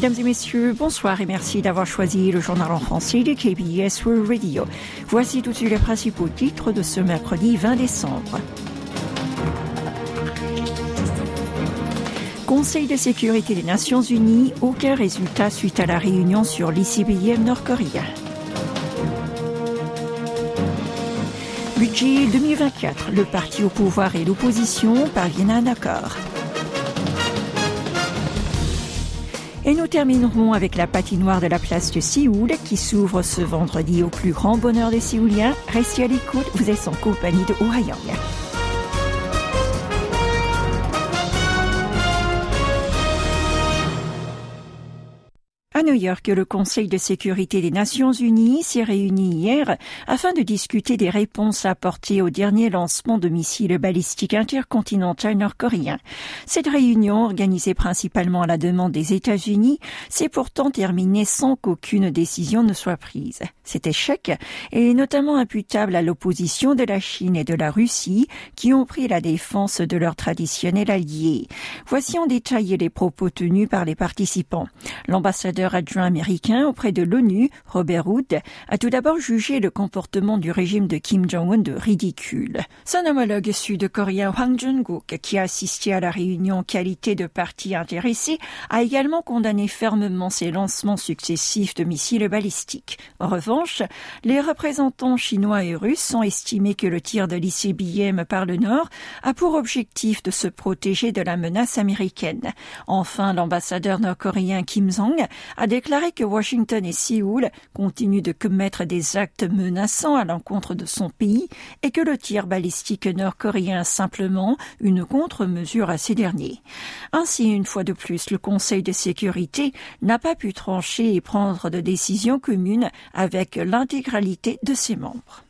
Mesdames et messieurs, bonsoir et merci d'avoir choisi le journal en français de KBS World Radio. Voici tout de suite les principaux titres de ce mercredi 20 décembre. Conseil de sécurité des Nations Unies, aucun résultat suite à la réunion sur l'ICBM nord-coréen. Budget 2024, le parti au pouvoir et l'opposition parviennent à un accord. Et nous terminerons avec la patinoire de la place de Séoul qui s'ouvre ce vendredi au plus grand bonheur des Séouliens. Restez à l'écoute, vous êtes en compagnie de Oh New York, le Conseil de sécurité des Nations Unies s'est réuni hier afin de discuter des réponses apportées au dernier lancement de missiles balistiques intercontinental nord-coréens. Cette réunion, organisée principalement à la demande des États-Unis, s'est pourtant terminée sans qu'aucune décision ne soit prise. Cet échec est notamment imputable à l'opposition de la Chine et de la Russie qui ont pris la défense de leur traditionnel allié. Voici en détail les propos tenus par les participants. L'ambassadeur adjoint américain auprès de l'ONU, Robert Wood, a tout d'abord jugé le comportement du régime de Kim Jong-un de ridicule. Son homologue sud-coréen Hwang Jung-guk, qui a assisté à la réunion qualité de partie intéressée, a également condamné fermement ces lancements successifs de missiles balistiques. En revanche, les représentants chinois et russes ont estimé que le tir de l'ICBM par le Nord a pour objectif de se protéger de la menace américaine. Enfin, l'ambassadeur nord-coréen Kim Jong a déclaré que Washington et Séoul continuent de commettre des actes menaçants à l'encontre de son pays et que le tir balistique nord-coréen est simplement une contre-mesure à ces derniers. Ainsi, une fois de plus, le Conseil de sécurité n'a pas pu trancher et prendre de décisions communes avec l'intégralité de ses membres.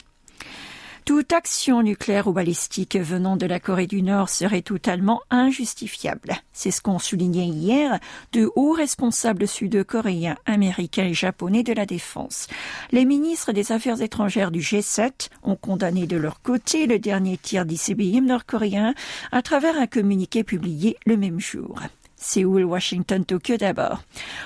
Toute action nucléaire ou balistique venant de la Corée du Nord serait totalement injustifiable. C'est ce qu'ont souligné hier de hauts responsables sud-coréens, américains et japonais de la défense. Les ministres des Affaires étrangères du G7 ont condamné de leur côté le dernier tir d'ICBM nord-coréen à travers un communiqué publié le même jour. Séoul, Washington, Tokyo d'abord.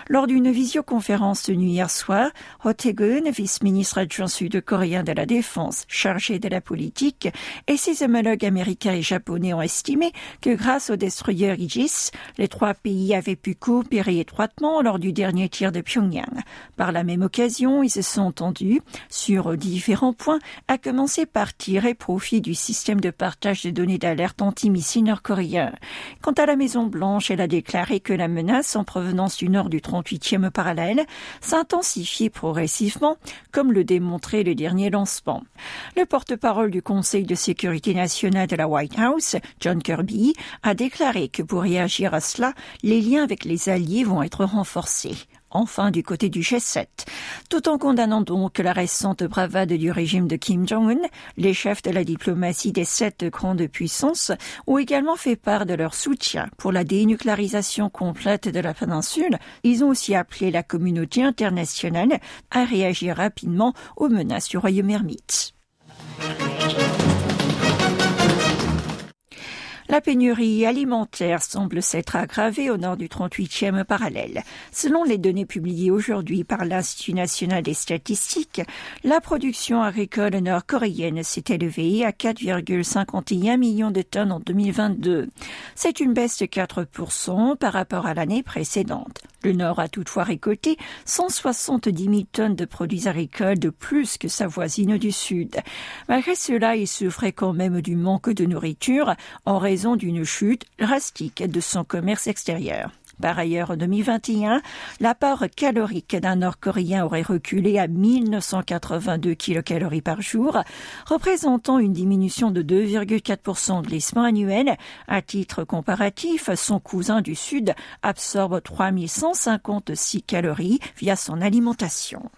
Lors d'une visioconférence tenue hier soir, Ho Tae-gun, vice-ministre adjoint sud-coréen de la Défense, chargé de la politique, et ses homologues américains et japonais ont estimé que grâce au destroyer Aegis, les trois pays avaient pu coopérer étroitement lors du dernier tir de Pyongyang. Par la même occasion, ils se sont entendus sur différents points, à commencer par tirer profit du système de partage de données d'alerte anti-missiles nord-coréen. Quant à la Maison-Blanche, elle a déclaré que la menace en provenance du nord du 38e parallèle s'intensifiait progressivement, comme le démontrait le dernier lancement. Le porte-parole du Conseil de sécurité nationale de la White House, John Kirby, a déclaré que pour réagir à cela, les liens avec les alliés vont être renforcés enfin du côté du G7. Tout en condamnant donc la récente bravade du régime de Kim Jong-un, les chefs de la diplomatie des sept grandes puissances ont également fait part de leur soutien pour la dénucléarisation complète de la péninsule. Ils ont aussi appelé la communauté internationale à réagir rapidement aux menaces du royaume ermite. La pénurie alimentaire semble s'être aggravée au nord du 38e parallèle. Selon les données publiées aujourd'hui par l'Institut national des statistiques, la production agricole nord-coréenne s'est élevée à 4,51 millions de tonnes en 2022. C'est une baisse de 4% par rapport à l'année précédente. Le Nord a toutefois récolté 170 000 tonnes de produits agricoles de plus que sa voisine du Sud. Malgré cela, il souffrait quand même du manque de nourriture en raison d'une chute drastique de son commerce extérieur. Par ailleurs, en 2021, la part calorique d'un Nord-Coréen aurait reculé à 1982 kilocalories par jour, représentant une diminution de 2,4% de glissement annuel. À titre comparatif, son cousin du Sud absorbe 3156 calories via son alimentation.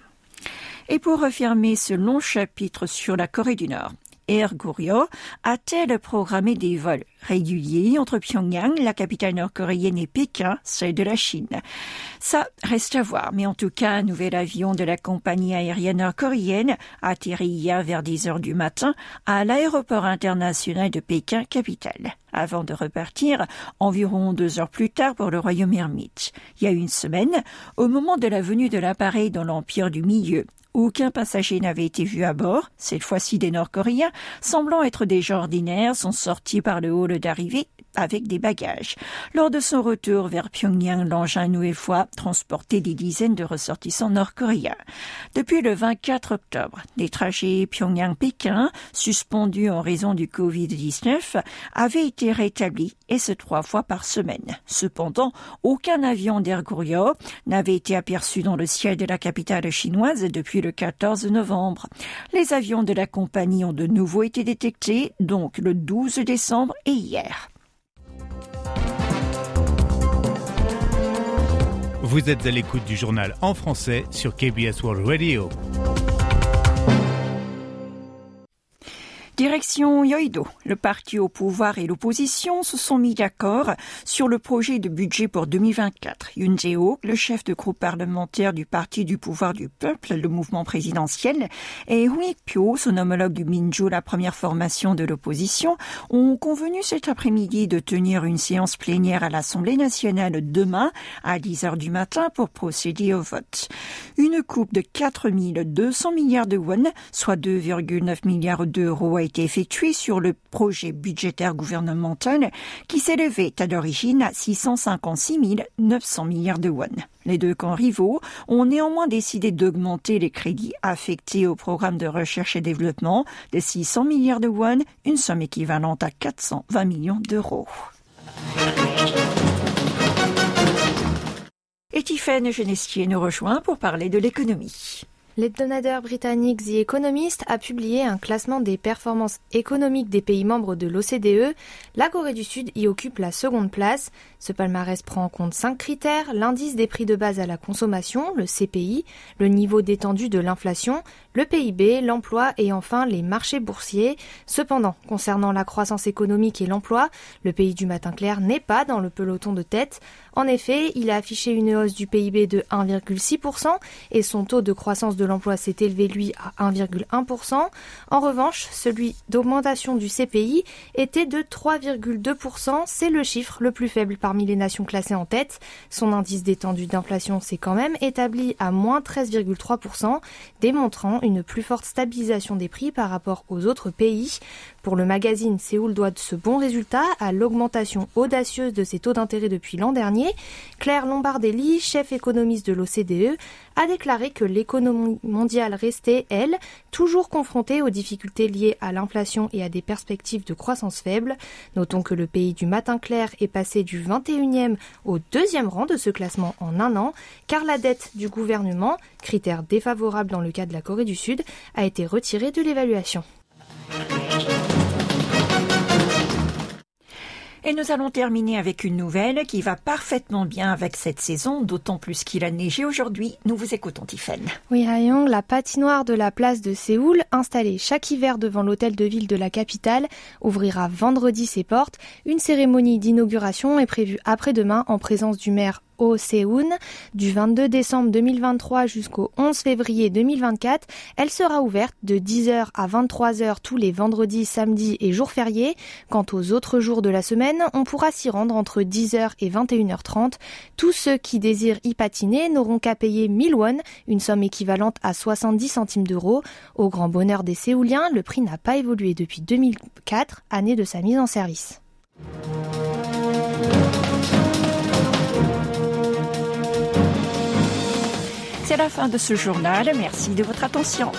Et pour refermer ce long chapitre sur la Corée du Nord, Air Goryeo a-t-elle programmé des vols réguliers entre Pyongyang, la capitale nord-coréenne, et Pékin, celle de la Chine? Ça reste à voir, mais en tout cas, un nouvel avion de la compagnie aérienne nord-coréenne atterri hier vers 10 heures du matin à l'aéroport international de Pékin, capitale avant de repartir environ deux heures plus tard pour le royaume ermite. Il y a une semaine, au moment de la venue de l'appareil dans l'Empire du Milieu, aucun passager n'avait été vu à bord. Cette fois-ci, des Nord-Coréens, semblant être des gens ordinaires, sont sortis par le hall d'arrivée avec des bagages. Lors de son retour vers Pyongyang, l'engin nouvelle fois transporté des dizaines de ressortissants nord-coréens. Depuis le 24 octobre, les trajets Pyongyang-Pékin, suspendus en raison du Covid-19, avaient été rétablis et ce trois fois par semaine. Cependant, aucun avion d'Air n'avait été aperçu dans le ciel de la capitale chinoise depuis le 14 novembre. Les avions de la compagnie ont de nouveau été détectés, donc le 12 décembre et hier. Vous êtes à l'écoute du journal en français sur KBS World Radio. Direction Yoido, le parti au pouvoir et l'opposition se sont mis d'accord sur le projet de budget pour 2024. Yoon jae le chef de groupe parlementaire du parti du pouvoir du peuple, le mouvement présidentiel, et Hui Pyo, son homologue du Minju, la première formation de l'opposition, ont convenu cet après-midi de tenir une séance plénière à l'Assemblée nationale demain à 10 heures du matin pour procéder au vote. Une coupe de 4 200 milliards de won, soit 2,9 milliards d'euros été effectué sur le projet budgétaire gouvernemental qui s'élevait à l'origine à 656 900 milliards de won. Les deux camps rivaux ont néanmoins décidé d'augmenter les crédits affectés au programme de recherche et développement de 600 milliards de won, une somme équivalente à 420 millions d'euros. Et Tiffaine Genestier nous rejoint pour parler de l'économie. L'hebdomadaire britannique The Economist a publié un classement des performances économiques des pays membres de l'OCDE. La Corée du Sud y occupe la seconde place. Ce palmarès prend en compte cinq critères l'indice des prix de base à la consommation, le CPI, le niveau détendu de l'inflation, le PIB, l'emploi et enfin les marchés boursiers. Cependant, concernant la croissance économique et l'emploi, le pays du matin clair n'est pas dans le peloton de tête. En effet, il a affiché une hausse du PIB de 1,6% et son taux de croissance de l'emploi s'est élevé lui à 1,1%. En revanche, celui d'augmentation du CPI était de 3,2%. C'est le chiffre le plus faible parmi les nations classées en tête. Son indice détendu d'inflation s'est quand même établi à moins 13,3%, démontrant une plus forte stabilisation des prix par rapport aux autres pays. Pour le magazine, Séoul doit ce bon résultat à l'augmentation audacieuse de ses taux d'intérêt depuis l'an dernier. Claire Lombardelli, chef économiste de l'OCDE, a déclaré que l'économie mondiale restait, elle, toujours confrontée aux difficultés liées à l'inflation et à des perspectives de croissance faible. Notons que le pays du matin clair est passé du 21e au deuxième rang de ce classement en un an, car la dette du gouvernement, critère défavorable dans le cas de la Corée du Sud, a été retirée de l'évaluation. Et nous allons terminer avec une nouvelle qui va parfaitement bien avec cette saison, d'autant plus qu'il a neigé aujourd'hui. Nous vous écoutons, Tiffen. Oui, Hayong, la patinoire de la place de Séoul, installée chaque hiver devant l'hôtel de ville de la capitale, ouvrira vendredi ses portes. Une cérémonie d'inauguration est prévue après-demain en présence du maire au Séoul du 22 décembre 2023 jusqu'au 11 février 2024. Elle sera ouverte de 10h à 23h tous les vendredis, samedis et jours fériés. Quant aux autres jours de la semaine, on pourra s'y rendre entre 10h et 21h30. Tous ceux qui désirent y patiner n'auront qu'à payer 1000 won, une somme équivalente à 70 centimes d'euros. Au grand bonheur des Séouliens, le prix n'a pas évolué depuis 2004, année de sa mise en service. C'est la fin de ce journal. Merci de votre attention.